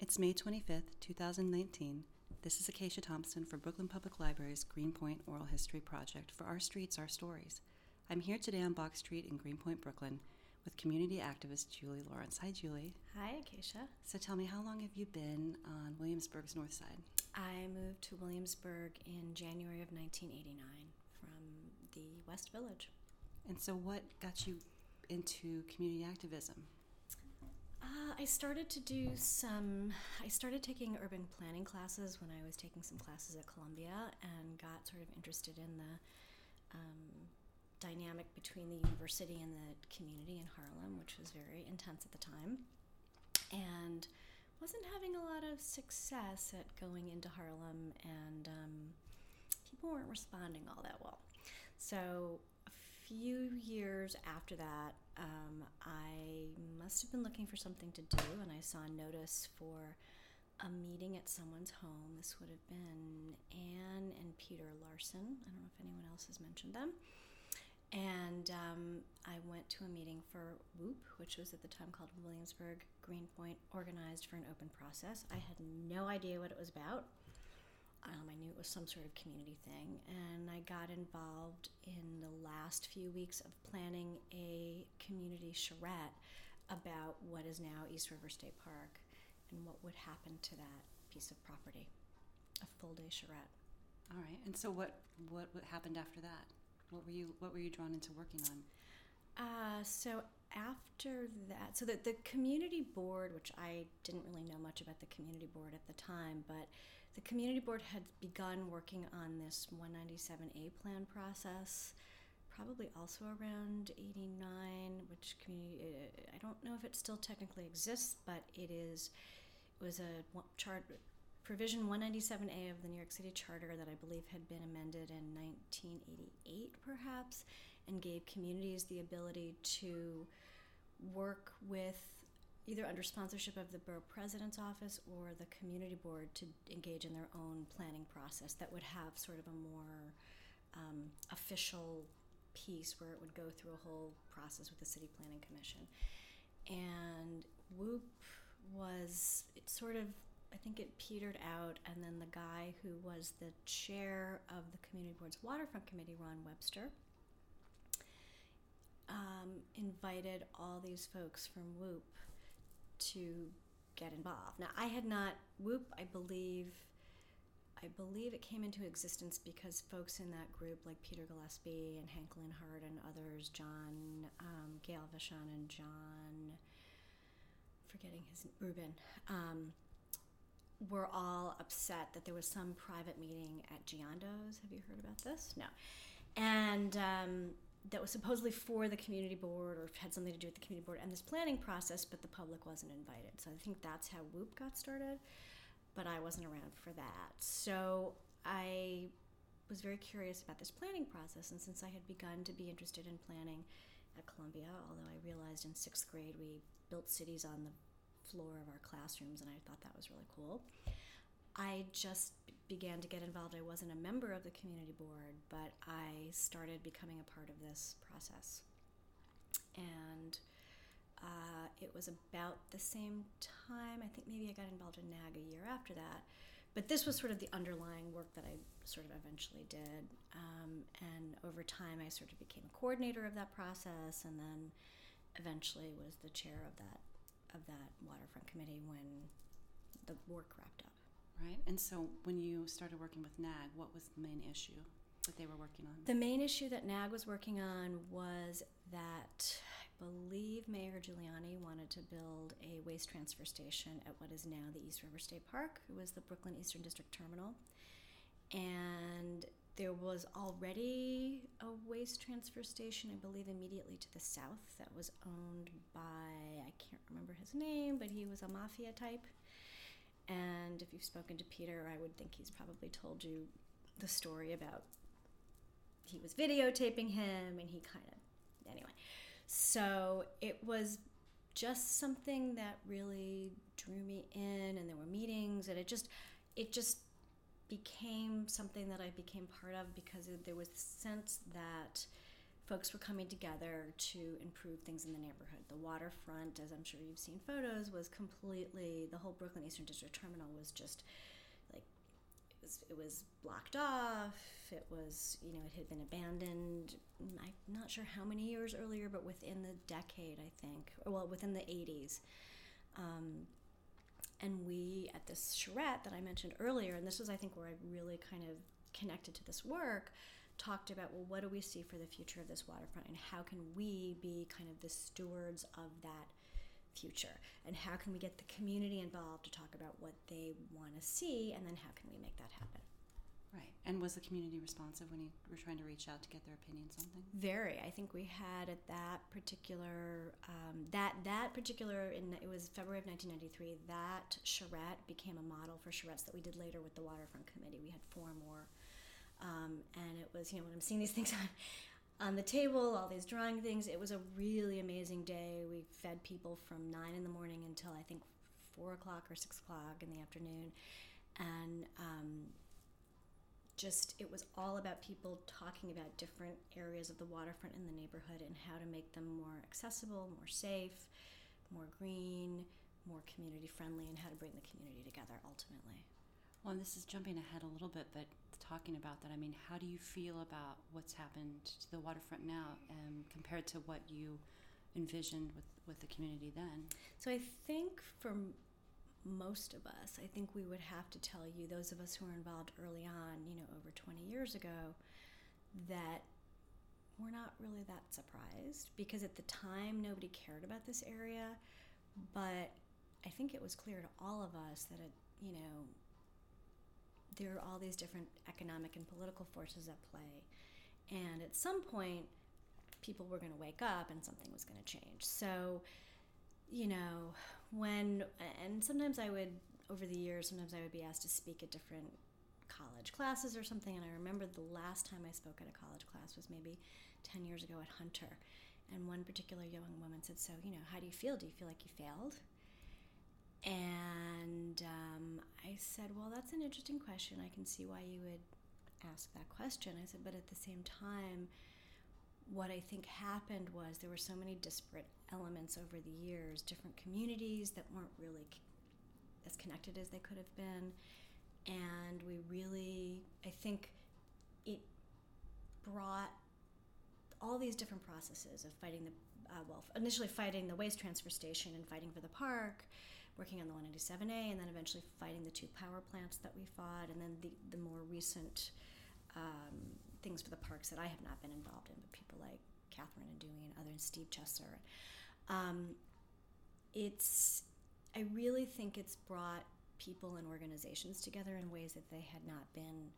It's May 25th, 2019. This is Acacia Thompson for Brooklyn Public Library's Greenpoint Oral History Project for Our Streets, Our Stories. I'm here today on Box Street in Greenpoint, Brooklyn, with community activist Julie Lawrence. Hi, Julie. Hi, Acacia. So tell me, how long have you been on Williamsburg's North Side? I moved to Williamsburg in January of 1989 from the West Village. And so, what got you into community activism? Uh, I started to do some, I started taking urban planning classes when I was taking some classes at Columbia and got sort of interested in the um, dynamic between the university and the community in Harlem, which was very intense at the time. And wasn't having a lot of success at going into Harlem, and um, people weren't responding all that well. So a few years after that, um, I must have been looking for something to do, and I saw a notice for a meeting at someone's home. This would have been Anne and Peter Larson. I don't know if anyone else has mentioned them. And um, I went to a meeting for WHOOP, which was at the time called Williamsburg Greenpoint Organized for an Open Process. I had no idea what it was about. Um, I knew it was some sort of community thing, and I got involved in the last few weeks of planning a community charrette about what is now East River State Park and what would happen to that piece of property. A full day charrette. All right. And so, what what, what happened after that? What were you What were you drawn into working on? Uh, so after that, so that the community board, which I didn't really know much about the community board at the time, but the community board had begun working on this 197A plan process, probably also around 89, which community, uh, I don't know if it still technically exists, but it is, it was a chart, provision 197A of the New York City Charter that I believe had been amended in 1988, perhaps, and gave communities the ability to work with either under sponsorship of the borough president's office or the community board to engage in their own planning process that would have sort of a more um, official piece where it would go through a whole process with the city planning commission. And whoop was it sort of I think it petered out, and then the guy who was the chair of the community board's waterfront committee, Ron Webster, um, invited all these folks from Whoop to get involved. Now, I had not Whoop. I believe, I believe it came into existence because folks in that group, like Peter Gillespie and Hank Linhart and others, John um, Gail Vachon and John, forgetting his Rubin. Um, were all upset that there was some private meeting at Giando's. Have you heard about this? No. And um, that was supposedly for the community board or had something to do with the community board and this planning process, but the public wasn't invited. So I think that's how Whoop got started, but I wasn't around for that. So I was very curious about this planning process, and since I had begun to be interested in planning at Columbia, although I realized in sixth grade we built cities on the floor of our classrooms, and I thought that was really cool. I just began to get involved. I wasn't a member of the community board, but I started becoming a part of this process. And uh, it was about the same time, I think maybe I got involved in NAG a year after that. But this was sort of the underlying work that I sort of eventually did. Um, and over time, I sort of became a coordinator of that process and then eventually was the chair of that of that waterfront committee when the work wrapped up. Right. And so when you started working with NAG, what was the main issue that they were working on? The main issue that NAG was working on was that I believe Mayor Giuliani wanted to build a waste transfer station at what is now the East River State Park. It was the Brooklyn Eastern District Terminal. And there was already a waste transfer station, I believe, immediately to the south that was owned by, I can't remember his name, but he was a mafia type. And if you've spoken to Peter, I would think he's probably told you the story about he was videotaping him and he kind of, anyway. So it was just something that really drew me in, and there were meetings, and it just, it just became something that I became part of because there was a sense that folks were coming together to improve things in the neighborhood. The waterfront, as I'm sure you've seen photos, was completely the whole Brooklyn Eastern District Terminal was just like it was it was blocked off. It was you know it had been abandoned. I'm not sure how many years earlier, but within the decade, I think, or well within the 80s. Um, and we at this charrette that I mentioned earlier, and this was I think where I really kind of connected to this work talked about well what do we see for the future of this waterfront and how can we be kind of the stewards of that future? And how can we get the community involved to talk about what they want to see and then how can we make that happen? Right. And was the community responsive when you were trying to reach out to get their opinions on things very. I think we had at that particular um, that that particular in it was february of 1993 that charrette became a model for charrettes that we did later with the waterfront committee. We had four more um, and it was, you know, when I'm seeing these things on, on the table, all these drawing things, it was a really amazing day. We fed people from nine in the morning until I think four o'clock or six o'clock in the afternoon. And um, just, it was all about people talking about different areas of the waterfront in the neighborhood and how to make them more accessible, more safe, more green, more community friendly, and how to bring the community together ultimately. Well, this is jumping ahead a little bit, but talking about that, I mean, how do you feel about what's happened to the waterfront now um, compared to what you envisioned with, with the community then? So I think for most of us, I think we would have to tell you, those of us who were involved early on, you know, over 20 years ago, that we're not really that surprised because at the time nobody cared about this area. But I think it was clear to all of us that it, you know, there are all these different economic and political forces at play. And at some point, people were going to wake up and something was going to change. So, you know, when, and sometimes I would, over the years, sometimes I would be asked to speak at different college classes or something. And I remember the last time I spoke at a college class was maybe 10 years ago at Hunter. And one particular young woman said, So, you know, how do you feel? Do you feel like you failed? And um, I said, Well, that's an interesting question. I can see why you would ask that question. I said, But at the same time, what I think happened was there were so many disparate elements over the years, different communities that weren't really as connected as they could have been. And we really, I think it brought all these different processes of fighting the, uh, well, initially fighting the waste transfer station and fighting for the park, working on the 197A, and then eventually fighting the two power plants that we fought, and then the, the more recent um, things for the parks that I have not been involved in, but people like Catherine and Dewey and others, Steve Chesser. Um, it's, I really think it's brought people and organizations together in ways that they had not been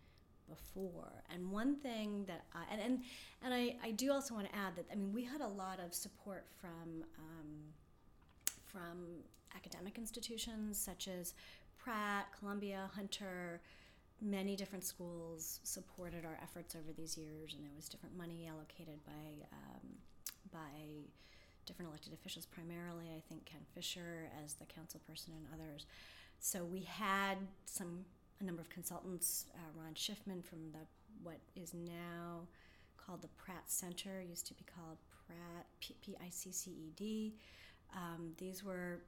before. And one thing that I, and and, and I, I do also want to add that I mean we had a lot of support from um, from academic institutions such as Pratt, Columbia, Hunter, many different schools supported our efforts over these years, and there was different money allocated by um, by different elected officials. Primarily, I think Ken Fisher as the council person and others. So we had some a number of consultants. Uh, Ron Shiffman from the what is now called the Pratt Center used to be called Pratt P I C C E D. Um, these were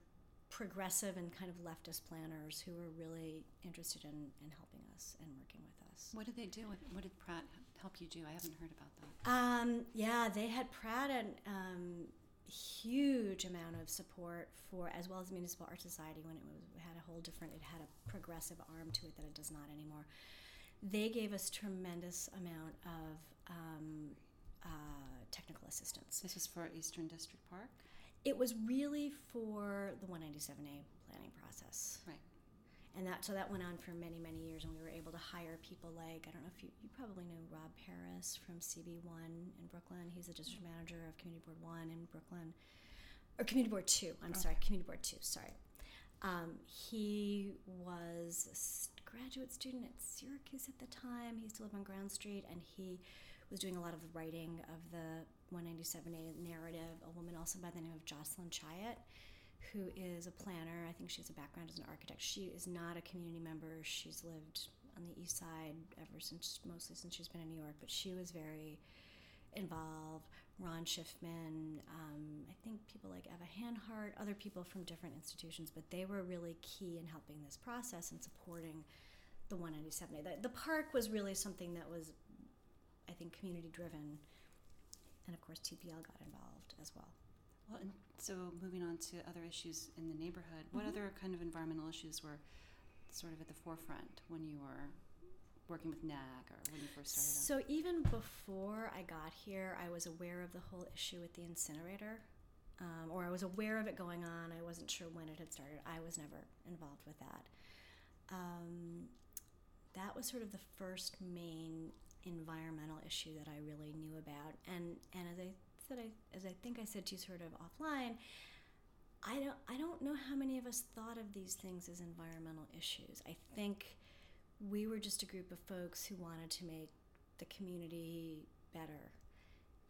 progressive and kind of leftist planners who were really interested in, in helping us and working with us. What did they do? What did Pratt help you do? I haven't heard about that. Um, yeah, they had Pratt and um, huge amount of support for as well as the Municipal Art Society when it was had a whole different it had a progressive arm to it that it does not anymore. They gave us tremendous amount of um, uh, technical assistance. This was for Eastern District Park. It was really for the 197A planning process. Right. And that so that went on for many many years, and we were able to hire people like I don't know if you you probably know Rob Harris from CB1 in Brooklyn. He's the district manager of Community Board One in Brooklyn, or Community Board Two. I'm okay. sorry, Community Board Two. Sorry. Um, he was a graduate student at Syracuse at the time. He used to live on Ground Street, and he was doing a lot of the writing of the 197A narrative. A woman also by the name of Jocelyn Chayat, who is a planner. I think she has a background as an architect. She is not a community member. She's lived on the east side ever since, mostly since she's been in New York. But she was very involved. Ron Shiffman, um, I think people like Eva Hanhardt, other people from different institutions, but they were really key in helping this process and supporting the 197A. The, the park was really something that was, I think, community driven, and of course TPL got involved as well. Well, and so moving on to other issues in the neighborhood, what mm-hmm. other kind of environmental issues were sort of at the forefront when you were working with NAG or when you first started? So out? even before I got here, I was aware of the whole issue with the incinerator. Um, or I was aware of it going on. I wasn't sure when it had started. I was never involved with that. Um, that was sort of the first main environmental issue that I really knew about. And and as I said, I, as I think I said to you sort of offline, I don't I don't know how many of us thought of these things as environmental issues. I think we were just a group of folks who wanted to make the community better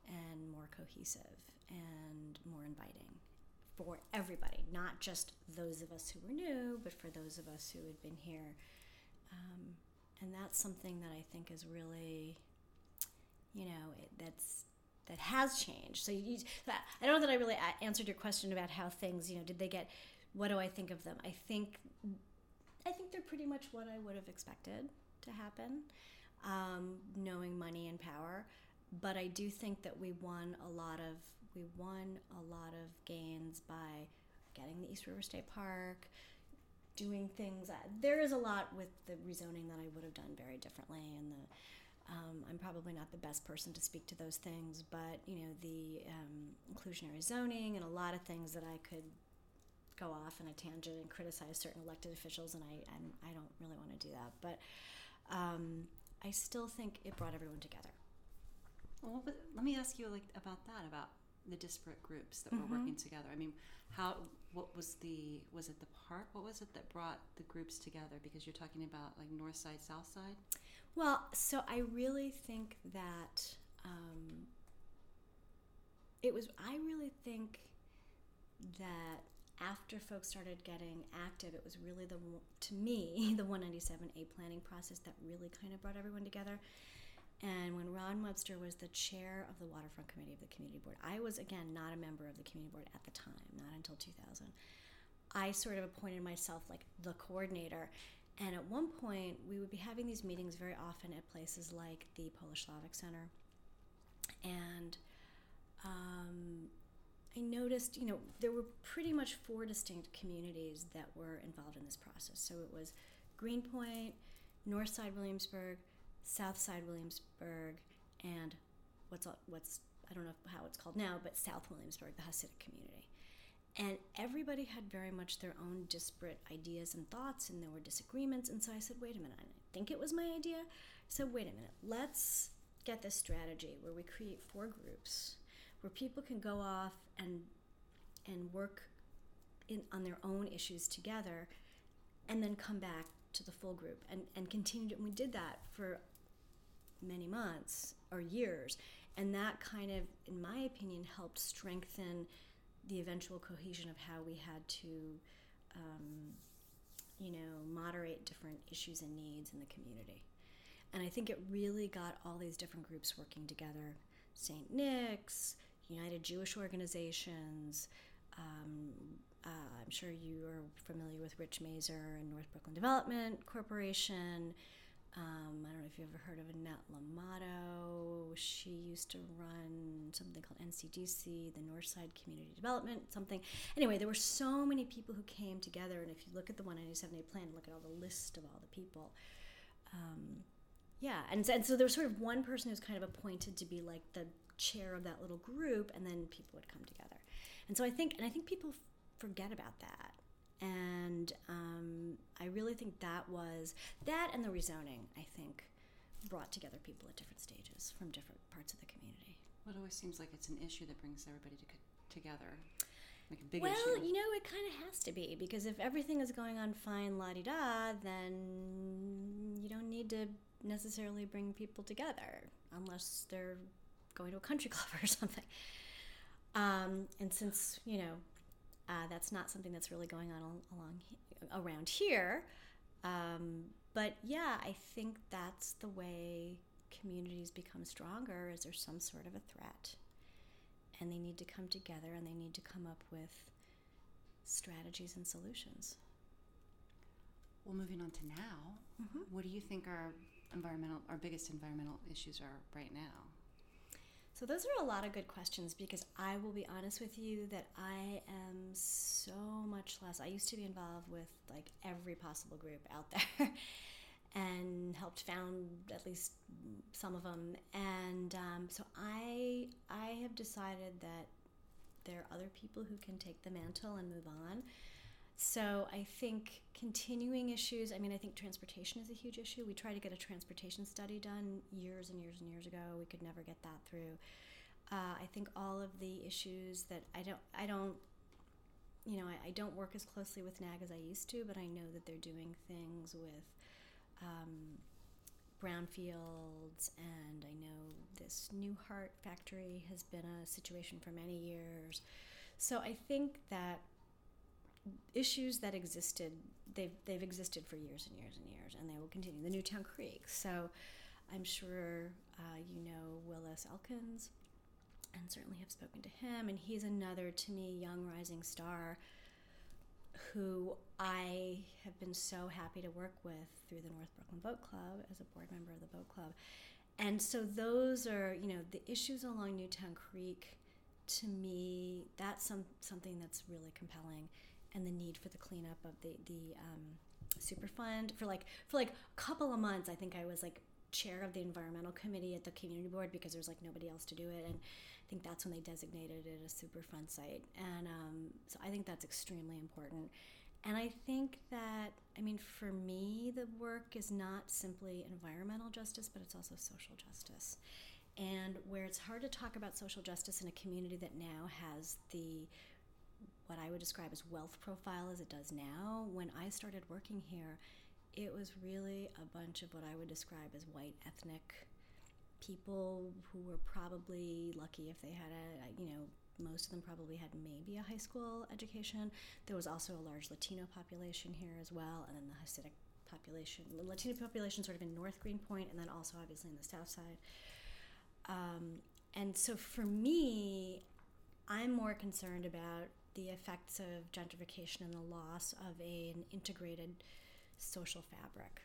and more cohesive and more inviting for everybody, not just those of us who were new, but for those of us who had been here. Um, and that's something that I think is really, you know, it, that's that has changed. So you, I don't know that I really answered your question about how things, you know, did they get? What do I think of them? I think I think they're pretty much what I would have expected to happen, um, knowing money and power. But I do think that we won a lot of we won a lot of gains by getting the East River State Park, doing things. There is a lot with the rezoning that I would have done very differently, and the um, I'm probably not the best person to speak to those things, but you know the um, inclusionary zoning and a lot of things that I could go off in a tangent and criticize certain elected officials, and I and I don't really want to do that. But um, I still think it brought everyone together. Well, let me ask you like about that about the disparate groups that mm-hmm. were working together. I mean, how what was the was it the park? What was it that brought the groups together? Because you're talking about like north side, south side. Well, so I really think that um, it was. I really think that after folks started getting active, it was really the to me the 197A planning process that really kind of brought everyone together. And when Ron Webster was the chair of the Waterfront Committee of the Community Board, I was again not a member of the Community Board at the time, not until 2000. I sort of appointed myself like the coordinator. And at one point, we would be having these meetings very often at places like the Polish Slavic Center. And um, I noticed, you know, there were pretty much four distinct communities that were involved in this process. So it was Greenpoint, Northside Williamsburg, Southside Williamsburg, and what's what's I don't know how it's called now, but South Williamsburg, the Hasidic community. And everybody had very much their own disparate ideas and thoughts, and there were disagreements. And so I said, wait a minute, I think it was my idea. So wait a minute, let's get this strategy where we create four groups where people can go off and and work in, on their own issues together and then come back to the full group and, and continue and we did that for many months or years and that kind of in my opinion helped strengthen the eventual cohesion of how we had to um, you know moderate different issues and needs in the community and i think it really got all these different groups working together st nick's United Jewish Organizations. Um, uh, I'm sure you are familiar with Rich Mazur and North Brooklyn Development Corporation. Um, I don't know if you've ever heard of Annette Lamato. She used to run something called NCDC, the Northside Community Development, something. Anyway, there were so many people who came together, and if you look at the 197A plan, look at all the list of all the people. Um, yeah, and, and so there was sort of one person who was kind of appointed to be like the chair of that little group and then people would come together and so i think and i think people forget about that and um, i really think that was that and the rezoning i think brought together people at different stages from different parts of the community well it always seems like it's an issue that brings everybody to, together like a big issue. well, issue. you know, it kind of has to be because if everything is going on fine, la di da, then you don't need to necessarily bring people together unless they're going to a country club or something. Um, and since you know uh, that's not something that's really going on along around here, um, but yeah, I think that's the way communities become stronger is there's some sort of a threat. And they need to come together and they need to come up with strategies and solutions. Well, moving on to now, Mm-hmm. what do you think our environmental, our biggest environmental issues are right now? So those are a lot of good questions because I will be honest with you that I am so much less. I used to be involved with like every possible group out there and helped found at least some of them. And um, so I I have decided that there are other people who can take the mantle and move on. So I think continuing issues, I mean, I think transportation is a huge issue. We tried to get a transportation study done years and years and years ago. We could never get that through. Uh, I think all of the issues that I don't, I don't, you know, I, I don't work as closely with NAG as I used to, but I know that they're doing things with um, brownfields, and I know this New Heart factory has been a situation for many years. So I think that issues that existed they've they've existed for years and years and years and they will continue. The newtown creek so i'm sure uh, you know willis elkins and certainly have spoken to him and he's another to me young rising star who i have been so happy to work with through the north brooklyn boat club as a board member of the boat club. And so those are you know the issues along newtown creek to me that's some something that's really compelling and the need for the cleanup of the the um, Superfund for like for like a couple of months. I think I was like chair of the environmental committee at the community board because there's like nobody else to do it, and I think that's when they designated it a Superfund site. And um, so I think that's extremely important. And I think that I mean for me the work is not simply environmental justice, but it's also social justice. And where it's hard to talk about social justice in a community that now has the what I would describe as wealth profile as it does now. When I started working here, it was really a bunch of what I would describe as white ethnic people who were probably lucky if they had a, you know, most of them probably had maybe a high school education. There was also a large Latino population here as well, and then the Hasidic population, the Latino population sort of in North Greenpoint, and then also obviously in the South Side. Um, and so for me, I'm more concerned about the effects of gentrification and the loss of a, an integrated social fabric.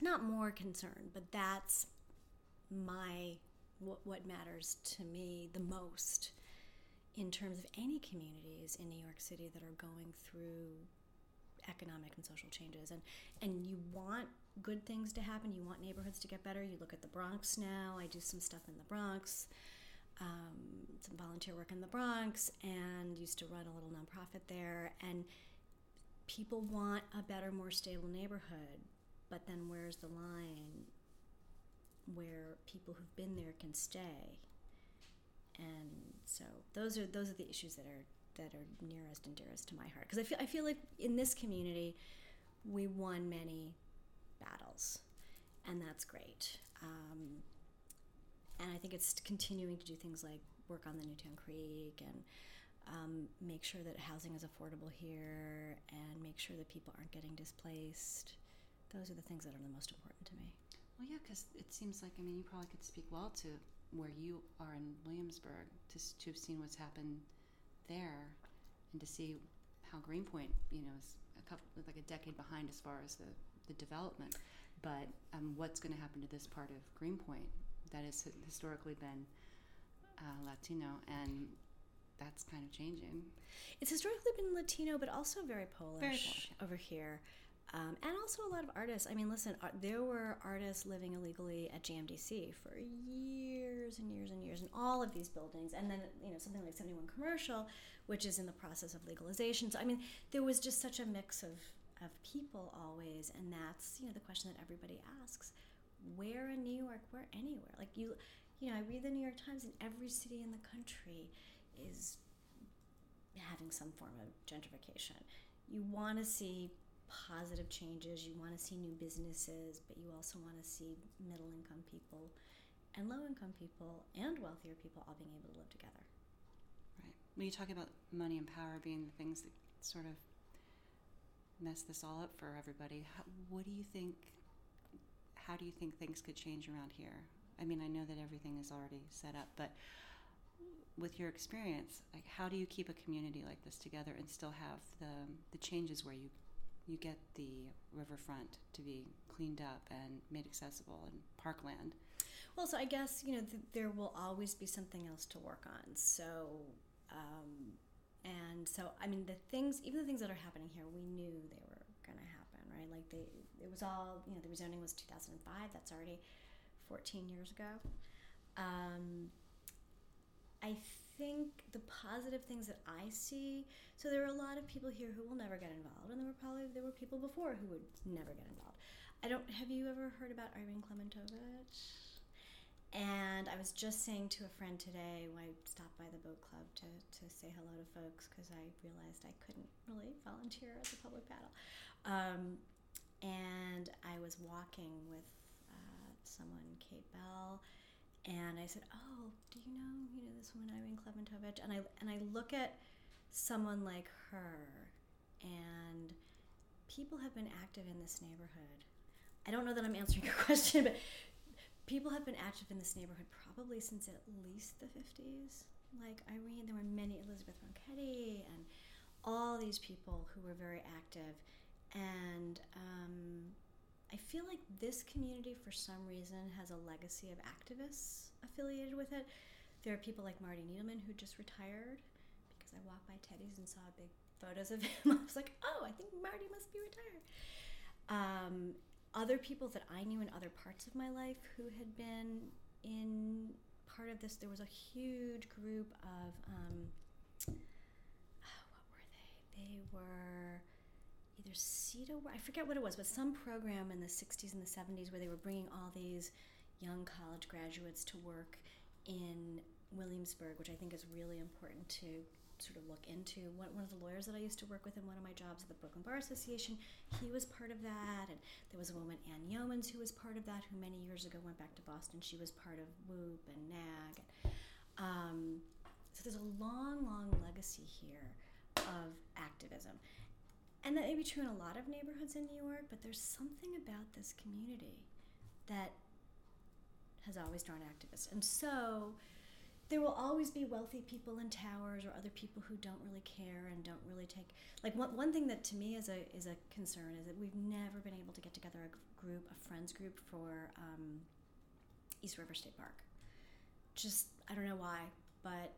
Not more concerned, but that's my what, what matters to me the most in terms of any communities in New York City that are going through economic and social changes. And and you want good things to happen. You want neighborhoods to get better. You look at the Bronx now. I do some stuff in the Bronx um, some volunteer work in the Bronx and used to run a little nonprofit there. And people want a better, more stable neighborhood, but then where's the line where people who've been there can stay? And so those are those are the issues that are that are nearest and dearest to my heart because I feel I feel like in this community we won many battles, and that's great. Um, and I think it's continuing to do things like work on the Newtown Creek and um, make sure that housing is affordable here and make sure that people aren't getting displaced. Those are the things that are the most important to me. Well, yeah, because it seems like I mean you probably could speak well to where you are in Williamsburg to to have seen what's happened there, and to see how Greenpoint, you know, is a couple like a decade behind as far as the the development, but um, what's going to happen to this part of Greenpoint that has historically been uh, Latino, and that's kind of changing. It's historically been Latino, but also very Polish, Very Polish, over here. Um, and also a lot of artists. I mean, listen, ar- there were artists living illegally at GMDC for years and years and years in all of these buildings. And then, you know, something like 71 Commercial, which is in the process of legalization. So, I mean, there was just such a mix of, of people always. And that's, you know, the question that everybody asks where in New York, where anywhere. Like you, you know, I read the New York Times, and every city in the country is having some form of gentrification. You want to see positive changes. You want to see new businesses, but you also want to see middle income people and low income people and wealthier people all being able to live together. Right. When you talk about money and power being the things that sort of mess this all up for everybody, how, what do you think how do you think things could change around here? I mean, I know that everything is already set up, but with your experience, like how do you keep a community like this together and still have the the changes where you you get the riverfront to be cleaned up and made accessible and parkland? Well, so I guess you know th- there will always be something else to work on. So, um, and so I mean the things, even the things that are happening here, we knew they were right? Like they, it was all you know. The rezoning was two thousand and five. That's already fourteen years ago. Um, I think the positive things that I see. So there are a lot of people here who will never get involved, and there were probably there were people before who would never get involved. I don't. Have you ever heard about Irene Klementowicz? And I was just saying to a friend today when I stopped by the boat club to, to say hello to folks because I realized I couldn't really volunteer at the public battle. Um, and I was walking with uh, someone, Kate Bell, and I said, "Oh, do you know you know this woman Irene Klementowicz?" And I and I look at someone like her, and people have been active in this neighborhood. I don't know that I'm answering your question, but people have been active in this neighborhood probably since at least the 50s. Like Irene, there were many, Elizabeth Ronchetti, and all these people who were very active. And um, I feel like this community, for some reason, has a legacy of activists affiliated with it. There are people like Marty Needelman who just retired because I walked by Teddy's and saw big photos of him. I was like, oh, I think Marty must be retired. Um, other people that I knew in other parts of my life who had been in part of this. There was a huge group of um, oh, what were they? They were either CETA. I forget what it was, but some program in the '60s and the '70s where they were bringing all these young college graduates to work in Williamsburg, which I think is really important to sort of look into. One, one of the lawyers that I used to work with in one of my jobs at the Brooklyn Bar Association, he was part of that. And there was a woman, Ann Yeomans, who was part of that, who many years ago went back to Boston. She was part of WOOP and NAG. Um, so there's a long, long legacy here of activism. And that may be true in a lot of neighborhoods in New York, but there's something about this community that has always drawn activists. And so there will always be wealthy people in towers or other people who don't really care and don't really take like one, one thing that to me is a is a concern is that we've never been able to get together a group a friends group for um, east river state park just i don't know why but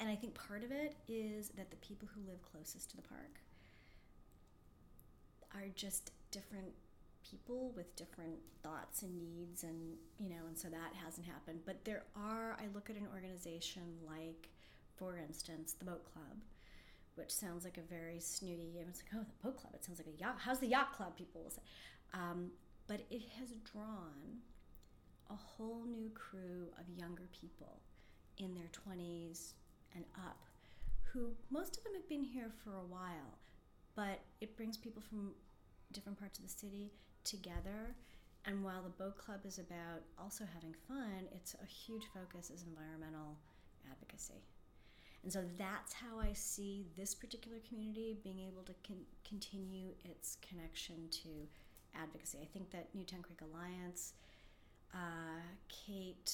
and i think part of it is that the people who live closest to the park are just different people with different thoughts and needs and you know and so that hasn't happened. But there are i look at an organization like for instance the boat club which sounds like a very snooty it's like oh the boat club it sounds like a yacht how's the yacht club people will say. Um, but it has drawn a whole new crew of younger people in their 20s and up who most of them have been here for a while but it brings people from different parts of the city together. And while the boat club is about also having fun, it's a huge focus is environmental advocacy. And so that's how I see this particular community being able to con- continue its connection to advocacy. I think that Newtown Creek Alliance, uh, Kate,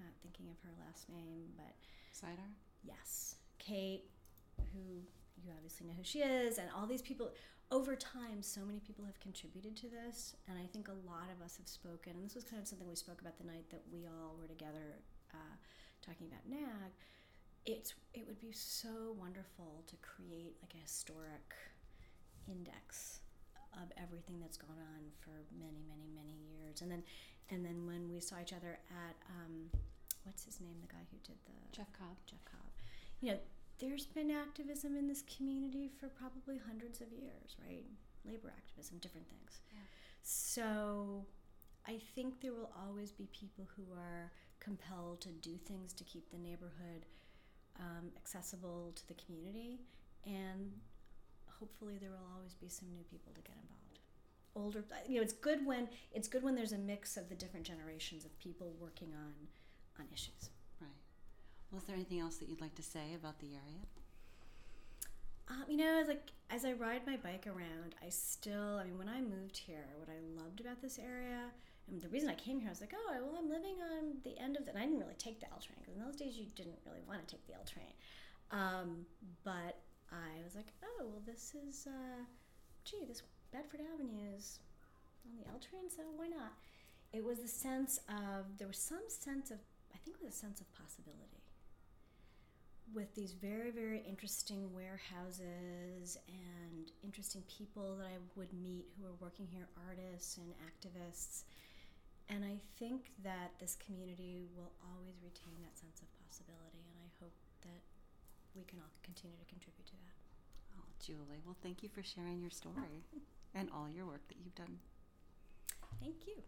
not thinking of her last name, but Zidar? Yes. Kate, who you obviously know who she is, and all these people, over time, so many people have contributed to this, and I think a lot of us have spoken. And this was kind of something we spoke about the night that we all were together uh, talking about NAG. It's it would be so wonderful to create like a historic index of everything that's gone on for many, many, many years, and then and then when we saw each other at um, what's his name, the guy who did the Jeff Cobb. Jeff Cobb, you know there's been activism in this community for probably hundreds of years, right? Labor activism, different things. Yeah. So I think there will always be people who are compelled to do things to keep the neighborhood um, accessible to the community, and hopefully there will always be some new people to get involved. Older, you know, it's good when it's good when there's a mix of the different generations of people working on on issues. Was there anything else that you'd like to say about the area? Um, you know, like as I ride my bike around, I still, I mean, when I moved here, what I loved about this area, and the reason I came here, I was like, oh, well, I'm living on the end of the, and I didn't really take the L train because in those days you didn't really want to take the L train. Um, but I was like, oh, well, this is, uh, gee, this Bedford Avenue is on the L train, so why not? It was the sense of, there was some sense of, I think it was a sense of possibility with these very, very interesting warehouses and interesting people that I would meet who are working here, artists and activists. And I think that this community will always retain that sense of possibility, and I hope that we can all continue to contribute to that. Oh, Julie, well, thank you for sharing your story and all your work that you've done. Thank you.